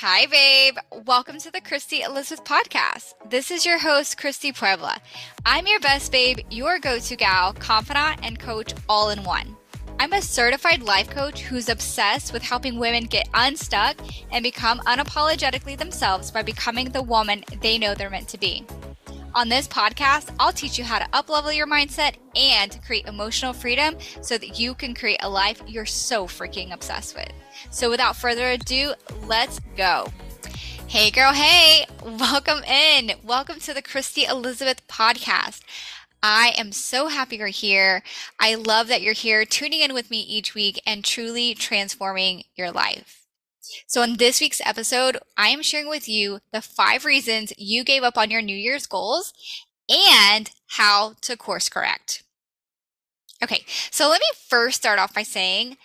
Hi, babe. Welcome to the Christy Elizabeth podcast. This is your host, Christy Puebla. I'm your best babe, your go to gal, confidant, and coach all in one. I'm a certified life coach who's obsessed with helping women get unstuck and become unapologetically themselves by becoming the woman they know they're meant to be. On this podcast, I'll teach you how to uplevel your mindset and create emotional freedom so that you can create a life you're so freaking obsessed with. So without further ado, let's go. Hey girl, hey, welcome in. Welcome to the Christy Elizabeth podcast. I am so happy you're here. I love that you're here tuning in with me each week and truly transforming your life. So, in this week's episode, I am sharing with you the five reasons you gave up on your New Year's goals and how to course correct. Okay, so let me first start off by saying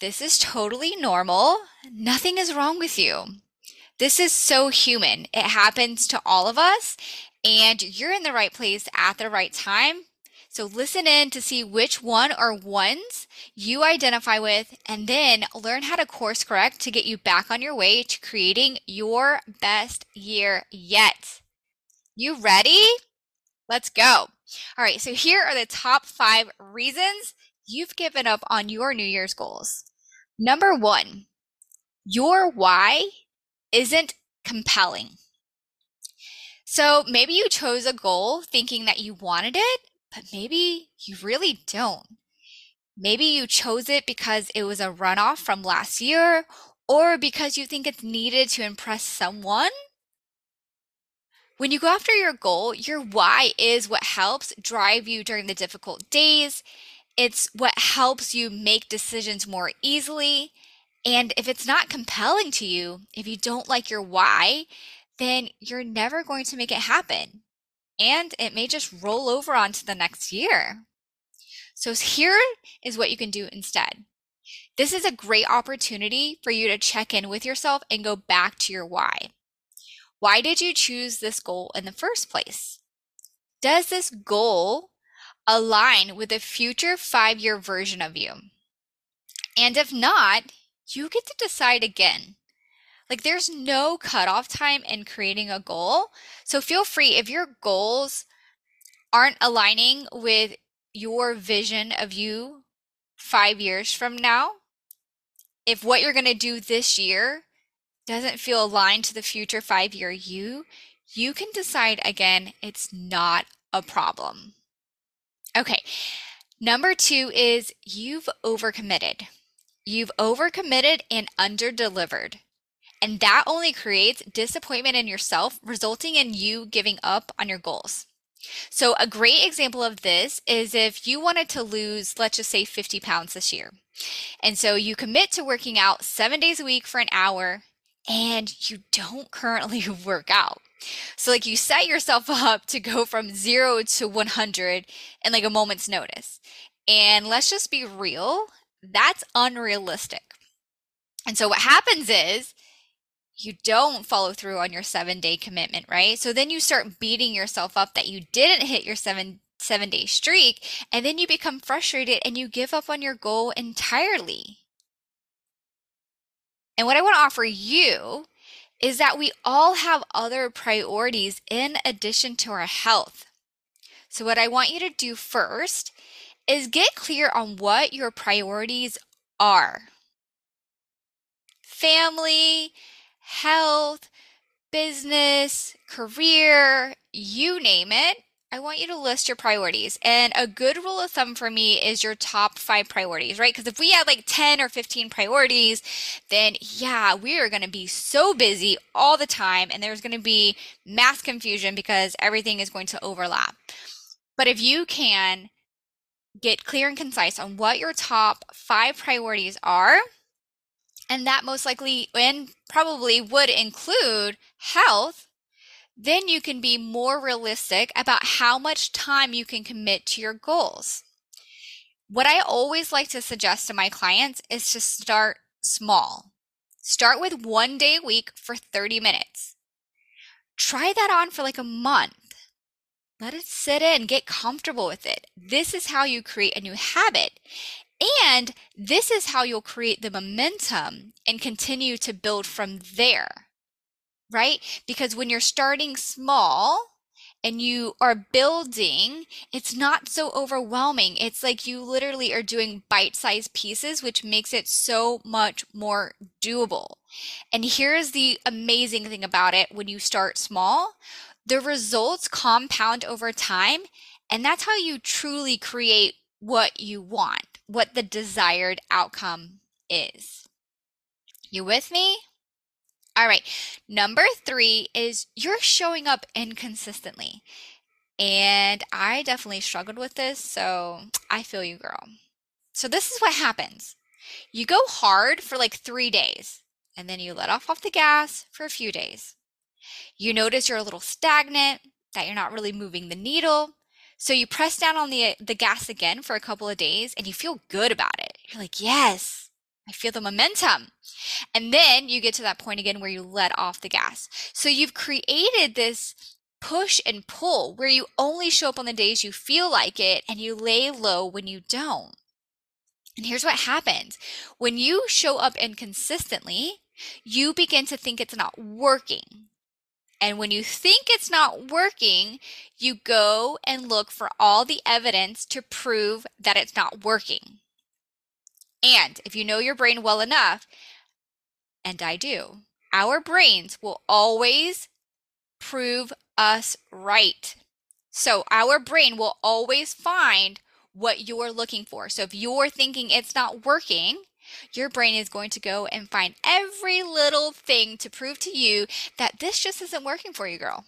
this is totally normal. Nothing is wrong with you. This is so human. It happens to all of us, and you're in the right place at the right time so listen in to see which one or ones you identify with, and then learn how to course correct to get you back on your way to creating your best year yet. You ready? Let's go. All right, so here are the top five reasons you've given up on your New Year's goals. Number one, your why isn't compelling. So maybe you chose a goal thinking that you wanted it, but maybe you really don't. Maybe you chose it because it was a runoff from last year or because you think it's needed to impress someone. When you go after your goal, your why is what helps drive you during the difficult days. It's what helps you make decisions more easily. And if it's not compelling to you, if you don't like your why, then you're never going to make it happen and it may just roll over onto the next year. So here is what you can do instead. This is a great opportunity for you to check in with yourself and go back to your why. Why did you choose this goal in the first place? Does this goal align with a future five year version of you? And if not, you get to decide again. Like there's no cutoff time in creating a goal. So feel free if your goals aren't aligning with your vision of you five years from now, if what you're going to do this year doesn't feel aligned to the future five year you, you can decide again, it's not a problem. Okay. Number two is you've overcommitted. You've overcommitted and underdelivered. And that only creates disappointment in yourself, resulting in you giving up on your goals. So, a great example of this is if you wanted to lose, let's just say 50 pounds this year. And so you commit to working out seven days a week for an hour and you don't currently work out. So, like, you set yourself up to go from zero to 100 in like a moment's notice. And let's just be real, that's unrealistic. And so, what happens is you don't follow through on your seven day commitment, right? So then you start beating yourself up that you didn't hit your seven seven day streak, and then you become frustrated and you give up on your goal entirely. And what I want to offer you is that we all have other priorities in addition to our health. So, what I want you to do first is get clear on what your priorities are family, health, business, career, you name it. I want you to list your priorities. And a good rule of thumb for me is your top five priorities, right? Because if we have like 10 or 15 priorities, then yeah, we are going to be so busy all the time and there's going to be mass confusion because everything is going to overlap. But if you can get clear and concise on what your top five priorities are, and that most likely and probably would include health, then you can be more realistic about how much time you can commit to your goals. What I always like to suggest to my clients is to start small. Start with one day a week for 30 minutes. Try that on for like a month. Let it sit in, get comfortable with it. This is how you create a new habit. And this is how you'll create the momentum and continue to build from there, right? Because when you're starting small, and you are building, it's not so overwhelming. It's like you literally are doing bite sized pieces, which makes it so much more doable. And here's the amazing thing about it when you start small, the results compound over time. And that's how you truly create what you want, what the desired outcome is. You with me? All right. Number three is you're showing up inconsistently. And I definitely struggled with this. So I feel you, girl. So this is what happens you go hard for like three days, and then you let off off the gas for a few days. You notice you're a little stagnant, that you're not really moving the needle. So you press down on the the gas again for a couple of days and you feel good about it. You're like, "Yes, I feel the momentum. And then you get to that point again where you let off the gas. So you've created this push and pull where you only show up on the days you feel like it and you lay low when you don't. And here's what happens when you show up inconsistently, you begin to think it's not working. And when you think it's not working, you go and look for all the evidence to prove that it's not working. And if you know your brain well enough, and I do, our brains will always prove us right. So our brain will always find what you're looking for. So if you're thinking it's not working, your brain is going to go and find every little thing to prove to you that this just isn't working for you, girl.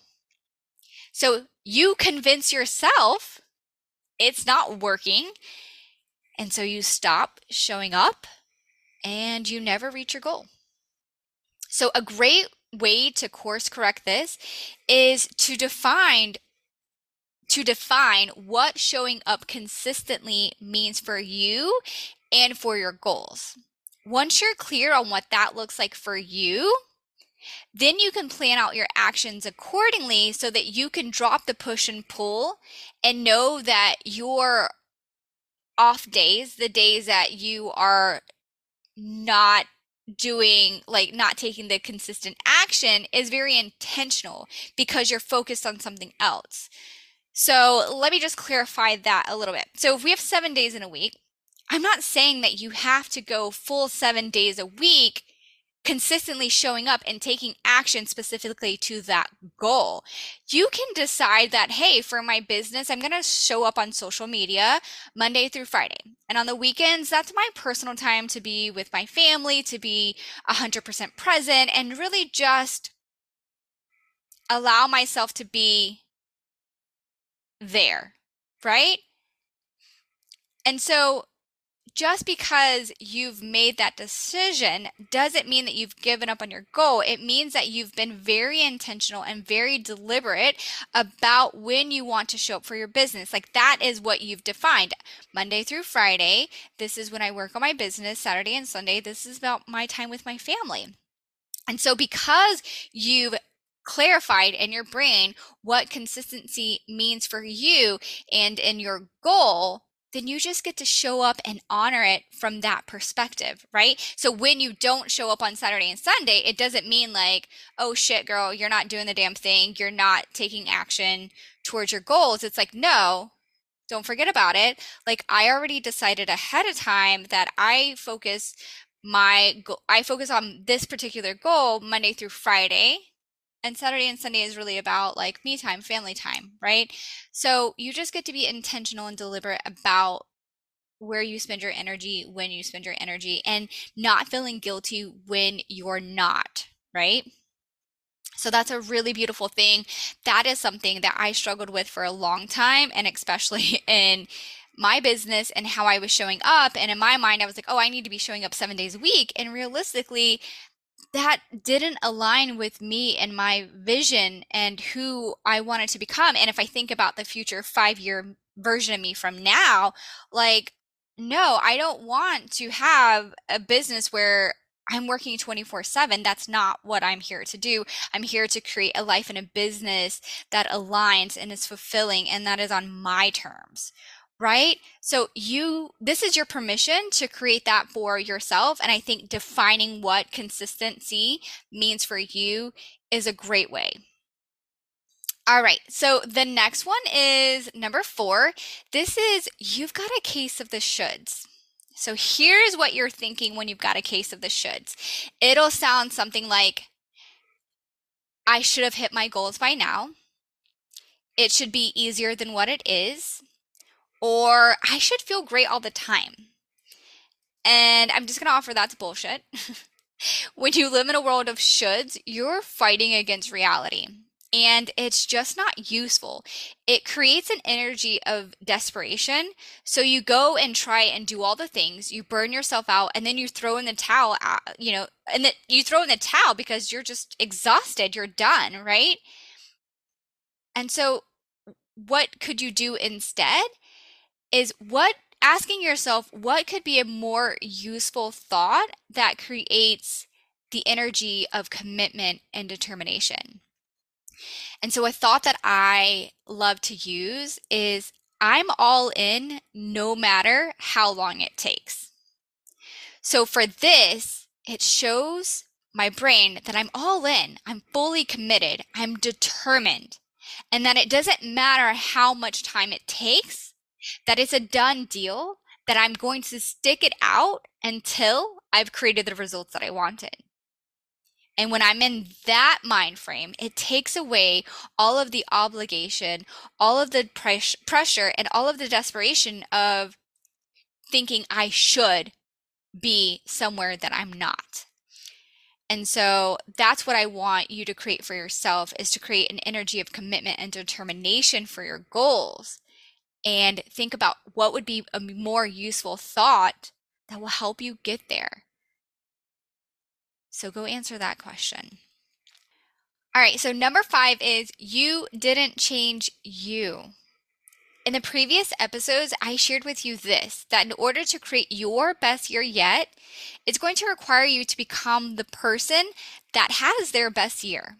So you convince yourself it's not working and so you stop showing up and you never reach your goal. So, a great way to course correct this is to define to define what showing up consistently means for you and for your goals. Once you're clear on what that looks like for you, then you can plan out your actions accordingly so that you can drop the push and pull and know that your off days, the days that you are not doing like not taking the consistent action is very intentional because you're focused on something else. So let me just clarify that a little bit. So if we have seven days in a week, I'm not saying that you have to go full seven days a week consistently showing up and taking action specifically to that goal. You can decide that, hey, for my business, I'm going to show up on social media Monday through Friday. And on the weekends, that's my personal time to be with my family, to be 100% present, and really just allow myself to be there, right? And so just because you've made that decision doesn't mean that you've given up on your goal. It means that you've been very intentional and very deliberate about when you want to show up for your business. Like that is what you've defined. Monday through Friday, this is when I work on my business. Saturday and Sunday, this is about my time with my family. And so because you've clarified in your brain what consistency means for you and in your goal, then you just get to show up and honor it from that perspective, right? So when you don't show up on Saturday and Sunday, it doesn't mean like, oh shit, girl, you're not doing the damn thing. You're not taking action towards your goals. It's like, no, don't forget about it. Like I already decided ahead of time that I focus my goal. I focus on this particular goal Monday through Friday and Saturday and Sunday is really about like me time, family time, right? So you just get to be intentional and deliberate about where you spend your energy, when you spend your energy, and not feeling guilty when you're not, right? So that's a really beautiful thing. That is something that I struggled with for a long time, and especially in my business and how I was showing up. And in my mind, I was like, oh, I need to be showing up seven days a week. And realistically, that didn't align with me and my vision and who I wanted to become. And if I think about the future five year version of me from now, like, no, I don't want to have a business where I'm working 24 7. That's not what I'm here to do. I'm here to create a life and a business that aligns and is fulfilling and that is on my terms right? So you this is your permission to create that for yourself and I think defining what consistency means for you is a great way. All right. So the next one is number 4. This is you've got a case of the shoulds. So here's what you're thinking when you've got a case of the shoulds. It'll sound something like I should have hit my goals by now. It should be easier than what it is or I should feel great all the time. And I'm just going to offer that's bullshit. when you live in a world of shoulds, you're fighting against reality. And it's just not useful. It creates an energy of desperation. So you go and try and do all the things, you burn yourself out, and then you throw in the towel, uh, you know, and then you throw in the towel because you're just exhausted, you're done, right? And so, what could you do instead? Is what asking yourself what could be a more useful thought that creates the energy of commitment and determination. And so, a thought that I love to use is I'm all in no matter how long it takes. So, for this, it shows my brain that I'm all in, I'm fully committed, I'm determined, and that it doesn't matter how much time it takes that it's a done deal, that I'm going to stick it out until I've created the results that I wanted. And when I'm in that mind frame, it takes away all of the obligation, all of the pressure, and all of the desperation of thinking I should be somewhere that I'm not. And so that's what I want you to create for yourself is to create an energy of commitment and determination for your goals and think about what would be a more useful thought that will help you get there. So go answer that question. All right, so number five is you didn't change you. In the previous episodes, I shared with you this that in order to create your best year yet, it's going to require you to become the person that has their best year.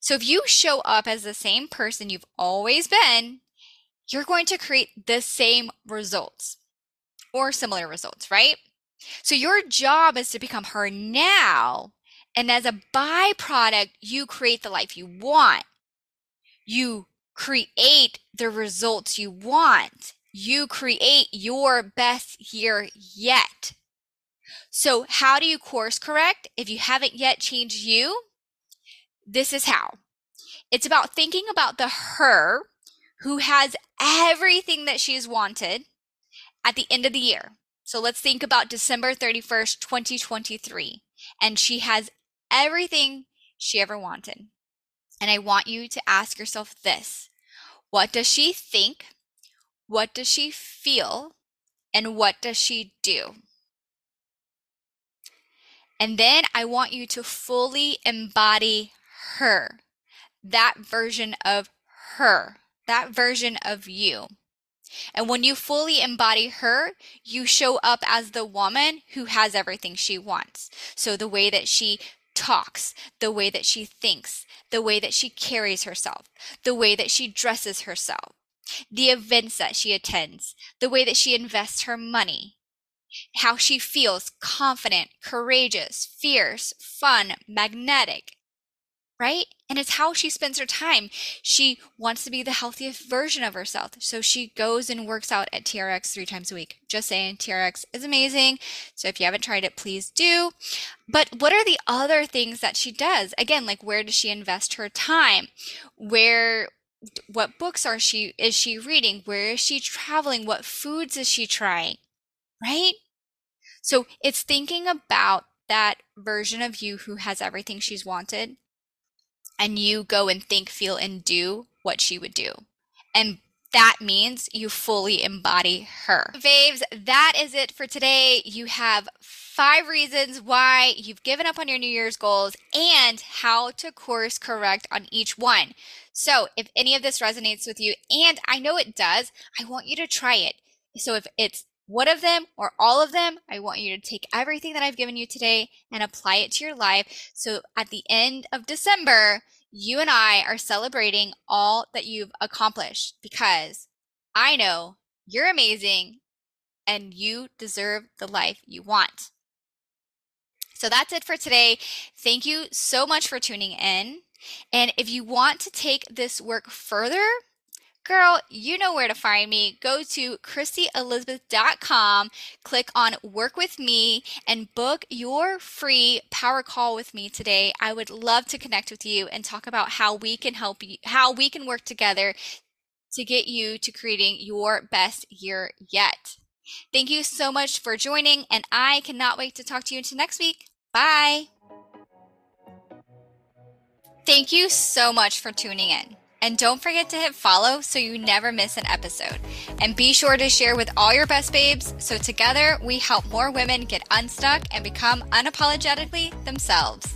So if you show up as the same person you've always been, you're going to create the same results or similar results, right? So your job is to become her now. And as a byproduct, you create the life you want. You create the results you want. You create your best year yet. So, how do you course correct if you haven't yet changed you? This is how it's about thinking about the her who has everything that she's wanted at the end of the year. So let's think about December 31st, 2023. And she has everything she ever wanted. And I want you to ask yourself this What does she think? What does she feel? And what does she do? And then I want you to fully embody her, that version of her that version of you. And when you fully embody her, you show up as the woman who has everything she wants. So the way that she talks, the way that she thinks, the way that she carries herself, the way that she dresses herself, the events that she attends, the way that she invests her money, how she feels confident, courageous, fierce, fun, magnetic, right? And it's how she spends her time. She wants to be the healthiest version of herself. So she goes and works out at TRX three times a week. Just saying, TRX is amazing. So if you haven't tried it, please do. But what are the other things that she does? Again, like where does she invest her time? Where what books are she is she reading? Where is she traveling? What foods is she trying? Right? So it's thinking about that version of you who has everything she's wanted and you go and think, feel, and do what she would do. And that means you fully embody her. Faves, that is it for today. You have five reasons why you've given up on your New Year's goals and how to course correct on each one. So, if any of this resonates with you, and I know it does, I want you to try it. So, if it's one of them or all of them, I want you to take everything that I've given you today and apply it to your life. So at the end of December, you and I are celebrating all that you've accomplished because I know You're amazing and you deserve the life you want. So that's it for today. Thank you so much for tuning in. And if you want to take this work further, girl, you know where to find me. Go to christyelizabeth.com, click on work with me, and book your free power call with me today. I would love to connect with you and talk about how we can help you, how we can work together to get you to creating your best year yet. Thank you so much for joining, and I cannot wait to talk to you until next week. Bye. Thank you so much for tuning in. And don't forget to hit follow so you never miss an episode. And be sure to share with all your best babes so together we help more women get unstuck and become unapologetically themselves.